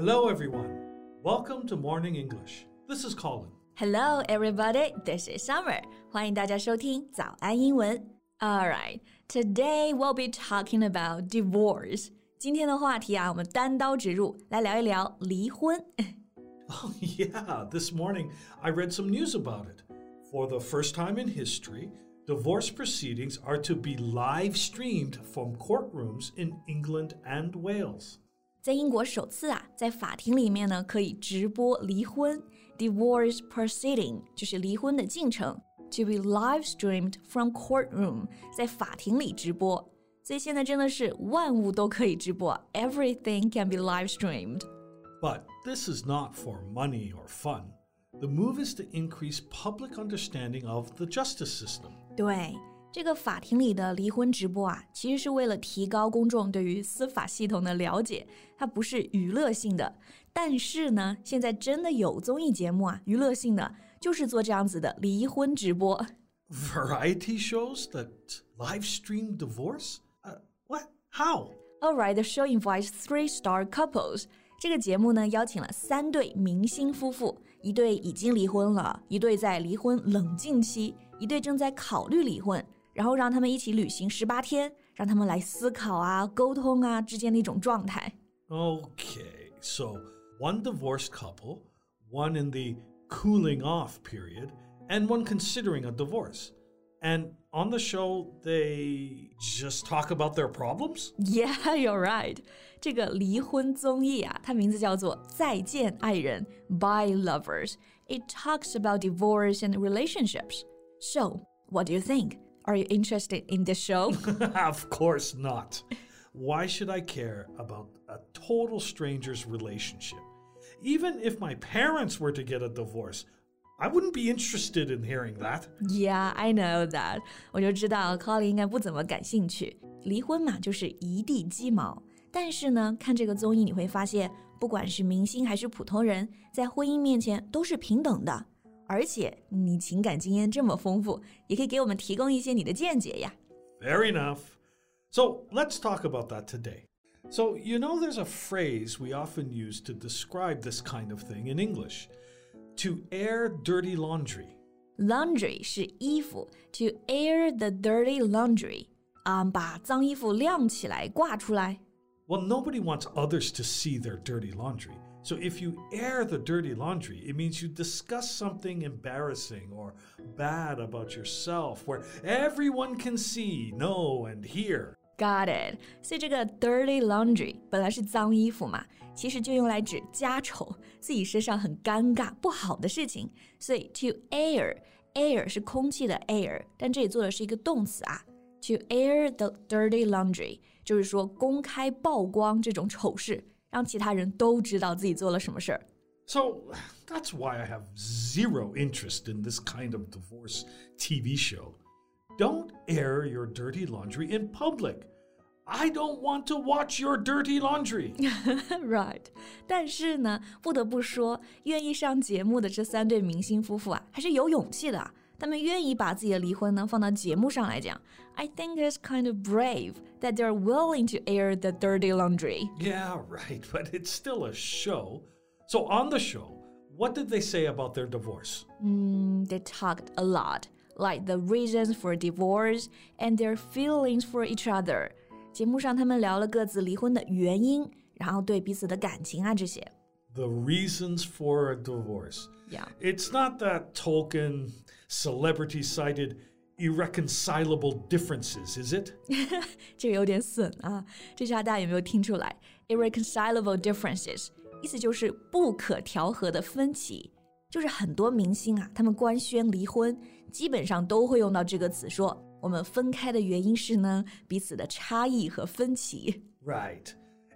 Hello, everyone. Welcome to Morning English. This is Colin. Hello, everybody. This is Summer. 欢迎大家收听早安英文。All right, today we'll be talking about divorce. 今天的话题啊，我们单刀直入，来聊一聊离婚。Oh, yeah. This morning I read some news about it. For the first time in history, divorce proceedings are to be live streamed from courtrooms in England and Wales. 在英国首次啊，在法庭里面呢可以直播离婚 divorce proceeding 就是离婚的进程，to be live streamed from courtroom 在法庭里直播。所以现在真的是万物都可以直播，everything can be live streamed。 But this is not for money or fun. The move is to increase public understanding of the justice system. 对， 这个法庭里的离婚直播啊，其实是为了提高公众对于司法系统的了解，它不是娱乐性的。但是呢，现在真的有综艺节目啊，娱乐性的，就是做这样子的离婚直播。Variety shows that live stream divorce? Uh, what? How? All right, the show invites three-star couples. 这个节目呢，邀请了三对明星夫妇，一对已经离婚了，一对在离婚冷静期，一对正在考虑离婚，然后让他们一起旅行十八天，让他们来思考啊、沟通啊之间的一种状态。 Okay, so one divorced couple, one in the cooling off period, and one considering a divorce. And on the show, they just talk about their problems? Yeah, you're right. 这个离婚综艺啊，它名字叫做《再见爱人》（By Lovers）。It talks about divorce and relationships. So, what do you think? Are you interested in this show? of course not. Why should I care about a total stranger's relationship? Even if my parents were to get a divorce, I wouldn't be interested in hearing that. Yeah, I know that. 我就知道 Colin 应该不怎么感兴趣。离婚嘛，就是一地鸡毛。但是呢，看这个综艺你会发现，不管是明星还是普通人，在婚姻面前都是平等的。 而且你情感经验这么丰富，也可以给我们提供一些你的见解呀。 Fair enough. So let's talk about that today. So, you know, there's a phrase we often use to describe this kind of thing in English to air dirty laundry. Laundry 是衣服，to air the dirty laundry，啊、把脏衣服晾起来挂出来。 Well, nobody wants others to see their dirty laundry. So if you air the dirty laundry, it means you discuss something embarrassing or bad about yourself where everyone can see, know, and hear. Got it。所以这个 dirty laundry 本来是脏衣服嘛，其实就用来指家丑，自己身上很尴尬、不好的事情。所以 to air air 是空气的 air，但这里做的是一个动词啊。To air the dirty laundry 就是说公开曝光这种丑事， 让其他人都知道自己做了什么事儿。So that's why I have zero interest in this kind of divorce TV show. Don't air your dirty laundry in public. I don't want to watch your dirty laundry. right，但是呢，不得不说，愿意上节目的这三对明星夫妇啊，还是有勇气的啊。I think it's kind of brave that they're willing to air the dirty laundry. Yeah, right, but it's still a show. So on the show, what did they say about their divorce? Mm, they talked a lot, like the reasons for divorce and their feelings for each other. 节目上他们聊了各自离婚的原因，然后对彼此的感情啊这些。The reasons for a divorce. Yeah. It's not that token celebrity cited irreconcilable differences, is it? 这个有点损啊！这句话大家有没有听出来？irreconcilable differences 意思就是不可调和的分歧。就是很多明星啊，他们官宣离婚，基本上都会用到这个词说，我们分开的原因是呢，彼此的差异和分歧。 Right.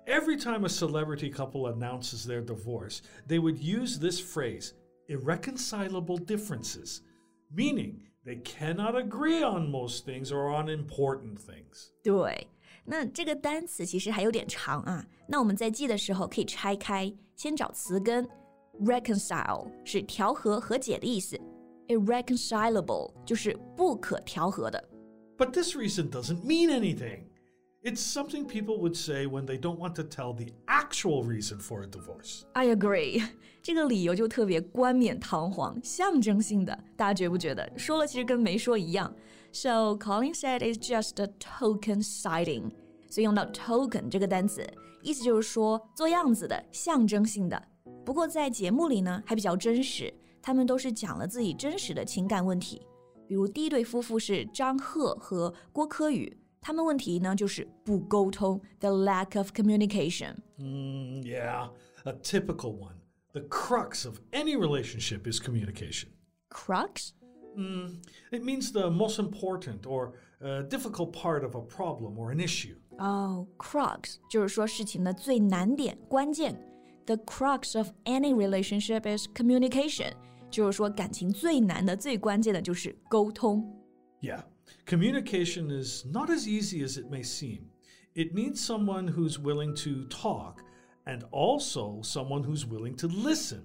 Every time a celebrity couple announces their divorce, they would use this phrase, irreconcilable differences, meaning they cannot agree on most things or on important things. 对，那这个单词其实还有点长啊。那我们在记的时候可以拆开，先找词根，reconcile 是调和、和解的意思，irreconcilable 就是不可调和的。 But this reason doesn't mean anything. It's something people would say when they don't want to tell the actual reason for a divorce. I agree，这个理由就特别冠冕堂皇、象征性的，大家觉不觉得？说了其实跟没说一样。So Colin said it's just a token citing。所以用到 token 他们问题呢就是不沟通，the lack of communication. Mm, yeah, a typical one. The crux of any relationship is communication. Crux? Mm, it means the most important or uh, difficult part of a problem or an issue. Oh, crux 就是说事情的最难点、关键。The crux of any relationship is communication，就是说感情最难的、最关键的就是沟通。Yeah. Communication is not as easy as it may seem. It needs someone who's willing to talk and also someone who's willing to listen.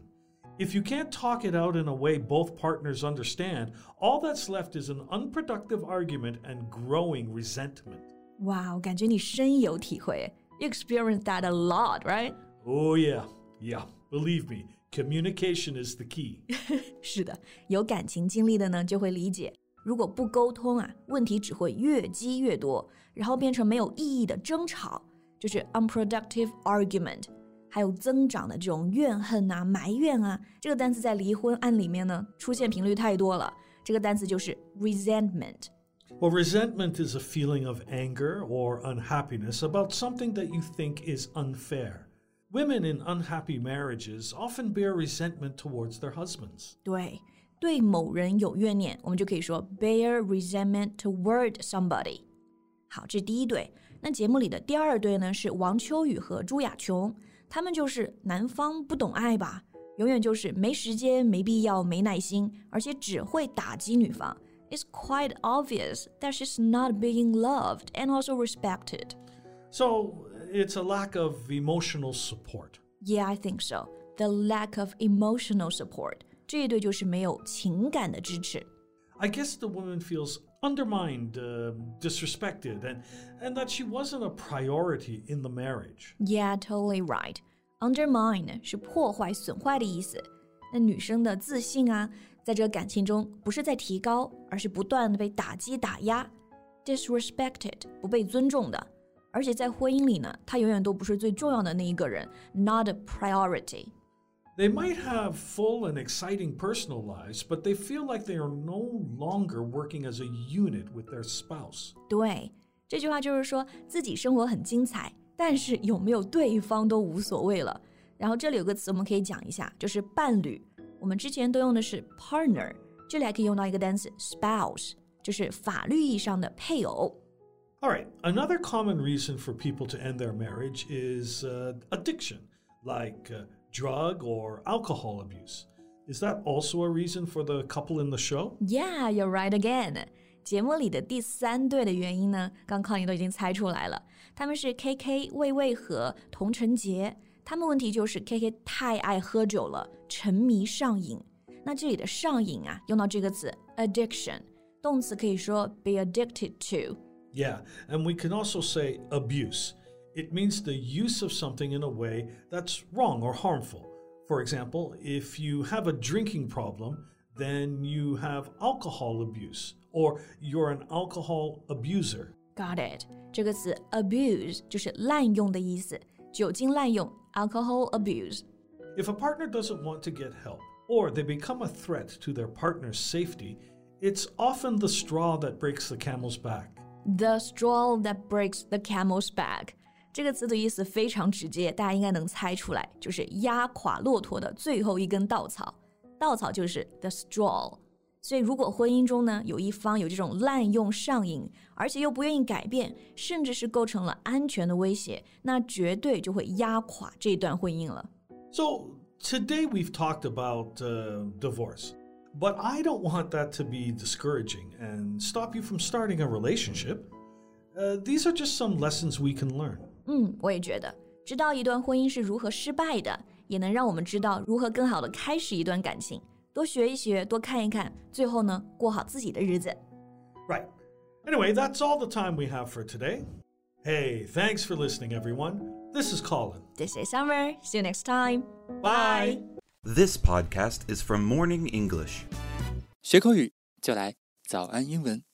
If you can't talk it out in a way both partners understand, all that's left is an unproductive argument and growing resentment. Wow, 感觉你深有体会. You experienced that a lot, right? Oh yeah, yeah. Believe me, communication is the key. 是的，有感情经历的呢，就会理解。 如果不沟通啊，问题只会越积越多，然后变成没有意义的争吵，就是 unproductive argument。还有增长的这种怨恨啊、埋怨啊，这个单词在离婚案里面呢出现频率太多了。这个单词就是 resentment。Well, resentment is a feeling of anger or unhappiness about something that you think is unfair. Women in unhappy marriages often bear resentment towards their husbands. 对。 对某人有怨念，我们就可以说 bear resentment toward somebody。好，这是第一对。那节目里的第二对呢是王秋雨和朱亚琼，他们就是男方不懂爱吧，永远就是没时间、没必要、没耐心，而且只会打击女方。It's quite obvious that she's not being loved and also respected. So it's a lack of emotional support. Yeah, I think so. The lack of emotional support. 这一对就是没有情感的支持。I guess the woman feels undermined, uh, disrespected, and, and that she wasn't a priority in the marriage. Yeah, totally right. Undermine 是破坏、损坏的意思。那女生的自信啊，在这个感情中不是在提高，而是不断的被打击、打压。Disrespected 不被尊重的，而且在婚姻里呢，她永远都不是最重要的那一个人，not a priority。 they might have full and exciting personal lives, but they feel like they are no longer working as a unit with their spouse. 对，这句话就是说自己生活很精彩，但是有没有对方都无所谓了。然后这里有个词我们可以讲一下，就是伴侣。我们之前都用的是 partner，这里还可以用到一个单词 spouse，就是法律意义上的配偶。All right, another common reason for people to end their marriage is uh, addiction, like. Uh, drug or alcohol abuse. Is that also a reason for the couple in the show? Yeah, you're right again. 节目里的第三对的原因呢，刚康你都已经猜出来了，他们是 K K、魏魏和童晨杰。他们问题就是 K K 太爱喝酒了，沉迷上瘾。那这里的上瘾啊，用到这个词 addiction，动词可以说 be addicted to。Yeah, and we can also say abuse. It means the use of something in a way that's wrong or harmful. For example, if you have a drinking problem, then you have alcohol abuse or you're an alcohol abuser. Got it. 这个词 abuse 就是滥用的意思，酒精滥用 alcohol abuse. If a partner doesn't want to get help or they become a threat to their partner's safety, it's often the straw that breaks the camel's back. The straw that breaks the camel's back. 这个词的意思非常直接，大家应该能猜出来，就是压垮骆驼的最后一根稻草。稻草就是 the straw。所以，如果婚姻中呢有一方有这种滥用上瘾，而且又不愿意改变，甚至是构成了安全的威胁，那绝对就会压垮这段婚姻了。So today we've talked about uh, divorce. But I don't want that to be discouraging and stop you from starting a relationship. Uh, these are just some lessons we can learn. 嗯，我也觉得，知道一段婚姻是如何失败的，也能让我们知道如何更好的开始一段感情。多学一学，多看一看，最后呢，过好自己的日子。Right. Anyway, that's all the time we have for today. Hey, thanks for listening, everyone. This is Colin. This is Summer. See you next time. Bye. This podcast is from Morning English. 学口语就来早安英文。